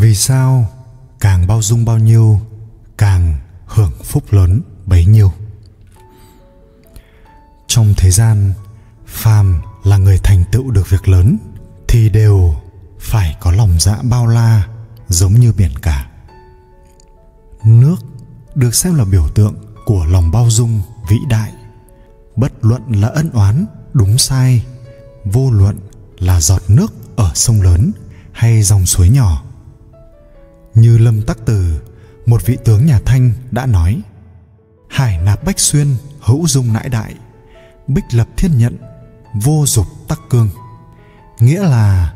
vì sao càng bao dung bao nhiêu, càng hưởng phúc lớn bấy nhiêu? Trong thế gian, phàm là người thành tựu được việc lớn thì đều phải có lòng dạ bao la giống như biển cả. Nước được xem là biểu tượng của lòng bao dung vĩ đại. Bất luận là ân oán, đúng sai, vô luận là giọt nước ở sông lớn hay dòng suối nhỏ như lâm tắc từ, một vị tướng nhà thanh đã nói, hải nạp bách xuyên, hữu dung nãi đại, bích lập thiên nhận, vô dục tắc cương. Nghĩa là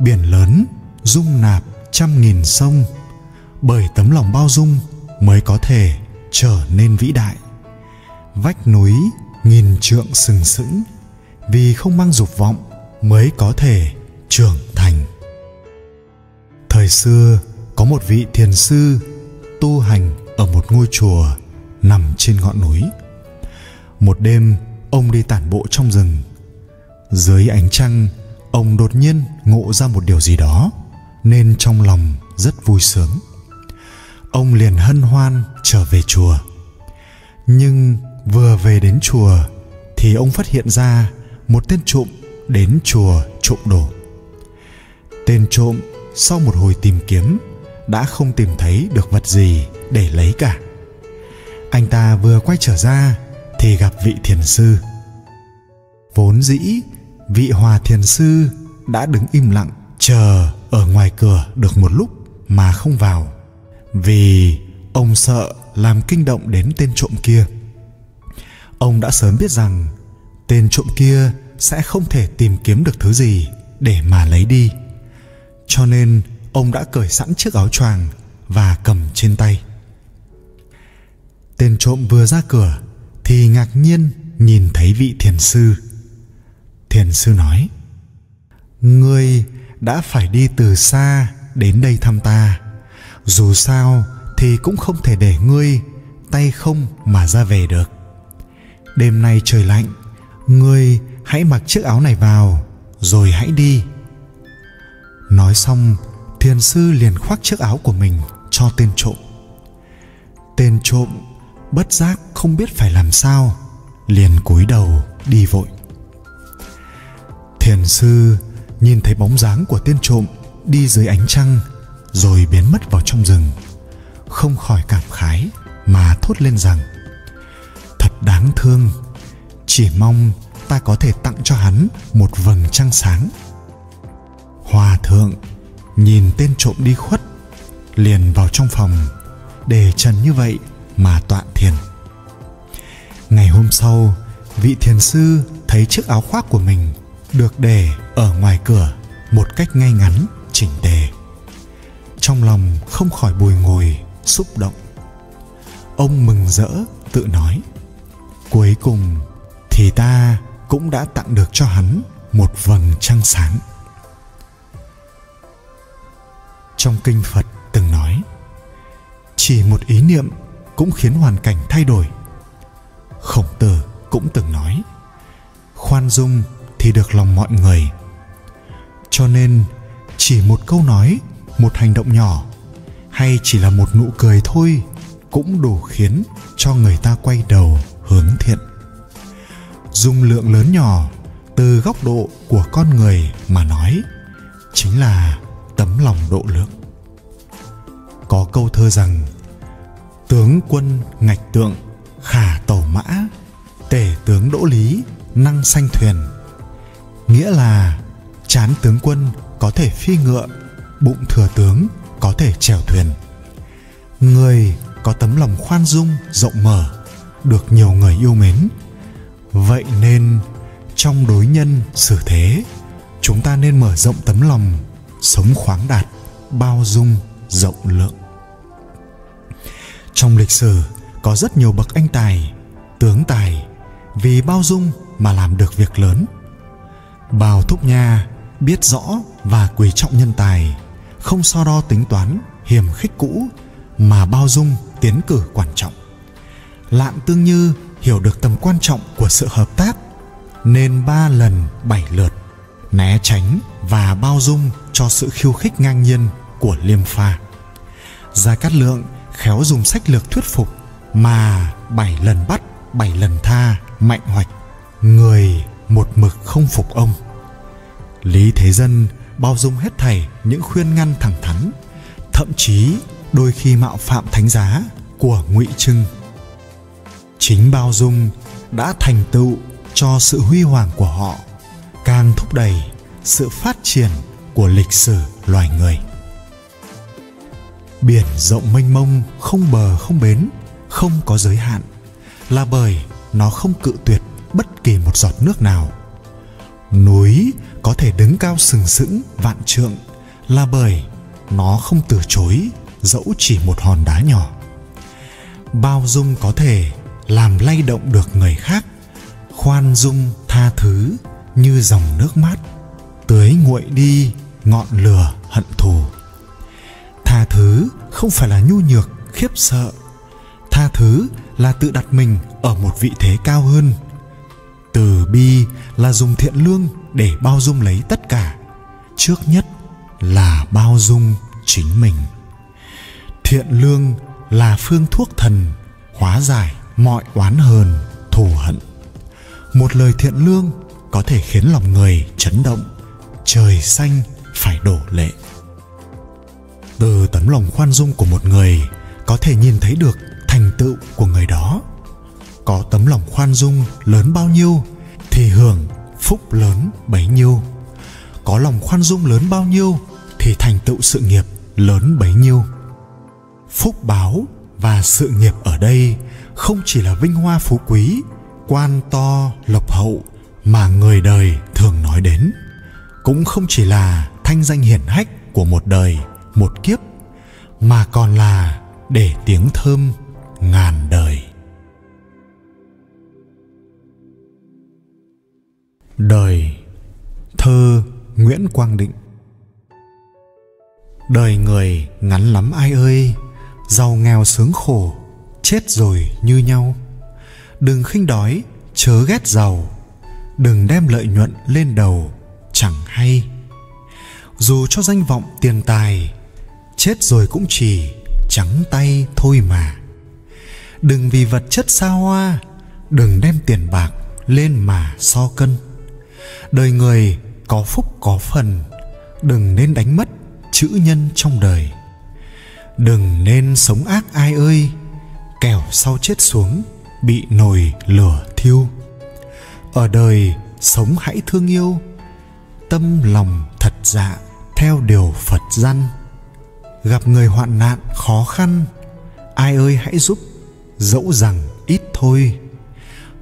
biển lớn, dung nạp trăm nghìn sông, bởi tấm lòng bao dung mới có thể trở nên vĩ đại. Vách núi nghìn trượng sừng sững, vì không mang dục vọng mới có thể trưởng thành. Thời xưa có một vị thiền sư tu hành ở một ngôi chùa nằm trên ngọn núi. Một đêm, ông đi tản bộ trong rừng. Dưới ánh trăng, ông đột nhiên ngộ ra một điều gì đó, nên trong lòng rất vui sướng. Ông liền hân hoan trở về chùa. Nhưng vừa về đến chùa thì ông phát hiện ra một tên trộm đến chùa trộm đồ. Tên trộm sau một hồi tìm kiếm đã không tìm thấy được vật gì để lấy cả. Anh ta vừa quay trở ra thì gặp vị thiền sư. Vốn dĩ, vị hòa thiền sư đã đứng im lặng chờ ở ngoài cửa được một lúc mà không vào. Vì ông sợ làm kinh động đến tên trộm kia. Ông đã sớm biết rằng tên trộm kia sẽ không thể tìm kiếm được thứ gì để mà lấy đi. Cho nên ông đã cởi sẵn chiếc áo choàng và cầm trên tay. Tên trộm vừa ra cửa thì ngạc nhiên nhìn thấy vị thiền sư. Thiền sư nói, ngươi đã phải đi từ xa đến đây thăm ta. Dù sao thì cũng không thể để ngươi tay không mà ra về được. Đêm nay trời lạnh, ngươi hãy mặc chiếc áo này vào, rồi hãy đi. Nói xong thiền sư liền khoác chiếc áo của mình cho tên trộm. Tên trộm bất giác không biết phải làm sao, liền cúi đầu đi vội. Thiền sư nhìn thấy bóng dáng của tên trộm đi dưới ánh trăng, rồi biến mất vào trong rừng. Không khỏi cảm khái mà thốt lên rằng, thật đáng thương, chỉ mong ta có thể tặng cho hắn một vầng trăng sáng. Hòa thượng nhìn tên trộm đi khuất, liền vào trong phòng, để trần như vậy mà tọa thiền. Ngày hôm sau, vị thiền sư thấy chiếc áo khoác của mình được để ở ngoài cửa một cách ngay ngắn, chỉnh tề. Trong lòng không khỏi bùi ngồi, xúc động. Ông mừng rỡ, tự nói, cuối cùng thì ta cũng đã tặng được cho hắn một vầng trăng sáng trong kinh phật từng nói. Chỉ một ý niệm cũng khiến hoàn cảnh thay đổi. Khổng tử cũng từng nói, khoan dung thì được lòng mọi người. Cho nên, chỉ một câu nói, một hành động nhỏ, hay chỉ là một nụ cười thôi, cũng đủ khiến cho người ta quay đầu hướng thiện. Dung lượng lớn nhỏ từ góc độ của con người mà nói, chính là tấm lòng độ lượng. Có câu thơ rằng, tướng quân ngạch tượng, khả tẩu mã, tể tướng đỗ lý, năng sanh thuyền. Nghĩa là chán tướng quân có thể phi ngựa, bụng thừa tướng có thể chèo thuyền. Người có tấm lòng khoan dung, rộng mở, được nhiều người yêu mến. Vậy nên trong đối nhân xử thế, chúng ta nên mở rộng tấm lòng sống khoáng đạt, bao dung, rộng lượng. Trong lịch sử, có rất nhiều bậc anh tài, tướng tài, vì bao dung mà làm được việc lớn. Bào thúc nha biết rõ và quý trọng nhân tài, không so đo tính toán, hiềm khích cũ mà bao dung tiến cử quan trọng. Lạn tương như hiểu được tầm quan trọng của sự hợp tác, nên ba lần bảy lượt né tránh và bao dung cho sự khiêu khích ngang nhiên của liêm pha. Gia cát lượng khéo dùng sách lược thuyết phục mà bảy lần bắt, bảy lần tha mạnh hoạch, người một mực không phục ông. Lý thế dân bao dung hết thảy những khuyên ngăn thẳng thắn, thậm chí đôi khi mạo phạm thánh giá của ngụy trưng. Chính bao dung đã thành tựu cho sự huy hoàng của họ, càng thúc đẩy sự phát triển của lịch sử loài người. Biển rộng mênh mông, không bờ, không bến, không có giới hạn, là bởi nó không cự tuyệt bất kỳ một giọt nước nào. Núi có thể đứng cao sừng sững vạn trượng, là bởi nó không từ chối, dẫu chỉ một hòn đá nhỏ. Bao dung có thể làm lay động được người khác, khoan dung tha thứ như dòng nước mát. Tưới nguội đi ngọn lửa hận thù. Tha thứ không phải là nhu nhược, khiếp sợ. Tha thứ là tự đặt mình ở một vị thế cao hơn. Từ bi là dùng thiện lương để bao dung lấy tất cả. Trước nhất là bao dung chính mình. Thiện lương là phương thuốc thần, hóa giải mọi oán hờn, thù hận. Một lời thiện lương có thể khiến lòng người chấn động. Trời xanh phải đổ lệ. Từ tấm lòng khoan dung của một người có thể nhìn thấy được thành tựu của người đó. Có tấm lòng khoan dung lớn bao nhiêu thì hưởng phúc lớn bấy nhiêu. Có lòng khoan dung lớn bao nhiêu thì thành tựu sự nghiệp lớn bấy nhiêu. Phúc báo và sự nghiệp ở đây không chỉ là vinh hoa phú quý, quan to, lộc hậu mà người đời thường nói đến. Cũng không chỉ là thanh danh hiển hách của một đời, một kiếp, mà còn là để tiếng thơm ngàn đời. Đời thơ nguyễn quang định. Đời người ngắn lắm ai ơi, giàu nghèo sướng khổ, chết rồi như nhau. Đừng khinh đói, chớ ghét giàu, đừng đem lợi nhuận lên đầu, chẳng hay dù cho danh vọng tiền tài, chết rồi cũng chỉ trắng tay thôi mà. Đừng vì vật chất xa hoa, đừng đem tiền bạc lên mà so cân. Đời người có phúc có phần, đừng nên đánh mất chữ nhân trong đời. Đừng nên sống ác ai ơi, kẻo sau chết xuống bị nồi lửa thiêu. Ở đời sống hãy thương yêu, tâm lòng thật dạ theo điều phật dăn. Gặp người hoạn nạn khó khăn, ai ơi hãy giúp, dẫu rằng ít thôi.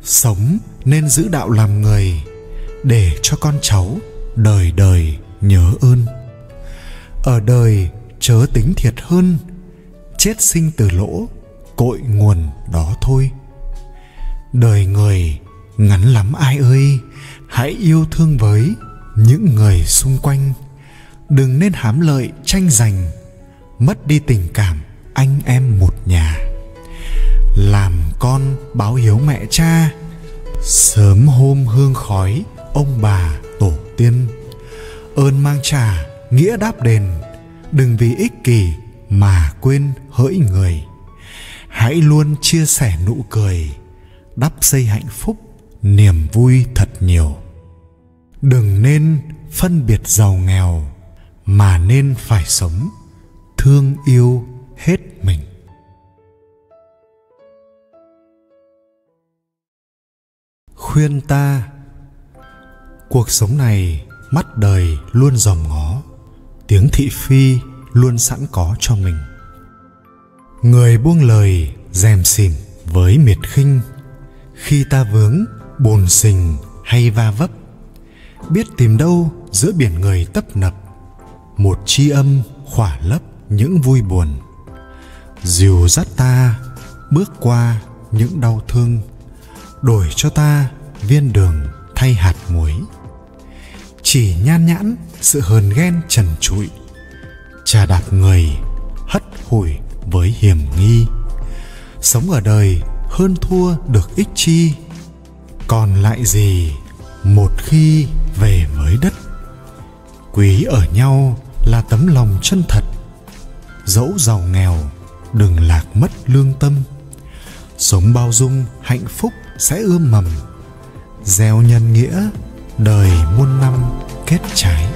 Sống nên giữ đạo làm người, để cho con cháu đời đời nhớ ơn. Ở đời chớ tính thiệt hơn, chết sinh từ lỗ, cội nguồn đó thôi. Đời người ngắn lắm ai ơi, hãy yêu thương với những người xung quanh đừng nên hám lợi tranh giành, mất đi tình cảm, anh em một nhà. Làm con báo hiếu mẹ cha, sớm hôm hương khói, ông bà tổ tiên. Ơn mang trả nghĩa đáp đền, đừng vì ích kỷ mà quên hỡi người. Hãy luôn chia sẻ nụ cười, đắp xây hạnh phúc, niềm vui thật nhiều. Đừng nên phân biệt giàu nghèo mà nên phải sống, thương yêu hết mình. Khuyên ta, cuộc sống này mắt đời luôn dòm ngó, tiếng thị phi luôn sẵn có cho mình. Người buông lời dèm xỉm với miệt khinh, khi ta vướng, bồn sình hay va vấp, biết tìm đâu giữa biển người tấp nập một chi âm khỏa lấp những vui buồn. Dìu dắt ta bước qua những đau thương, đổi cho ta viên đường thay hạt muối. Chỉ nhan nhãn sự hờn ghen trần trụi, trà đạp người hất hủi với hiểm nghi. Sống ở đời hơn thua được ích chi, còn lại gì một khi về với đất? Quý ở nhau là tấm lòng chân thật. Dẫu giàu nghèo đừng lạc mất lương tâm. Sống bao dung, hạnh phúc sẽ ươm mầm. Gieo nhân nghĩa, đời muôn năm kết trái.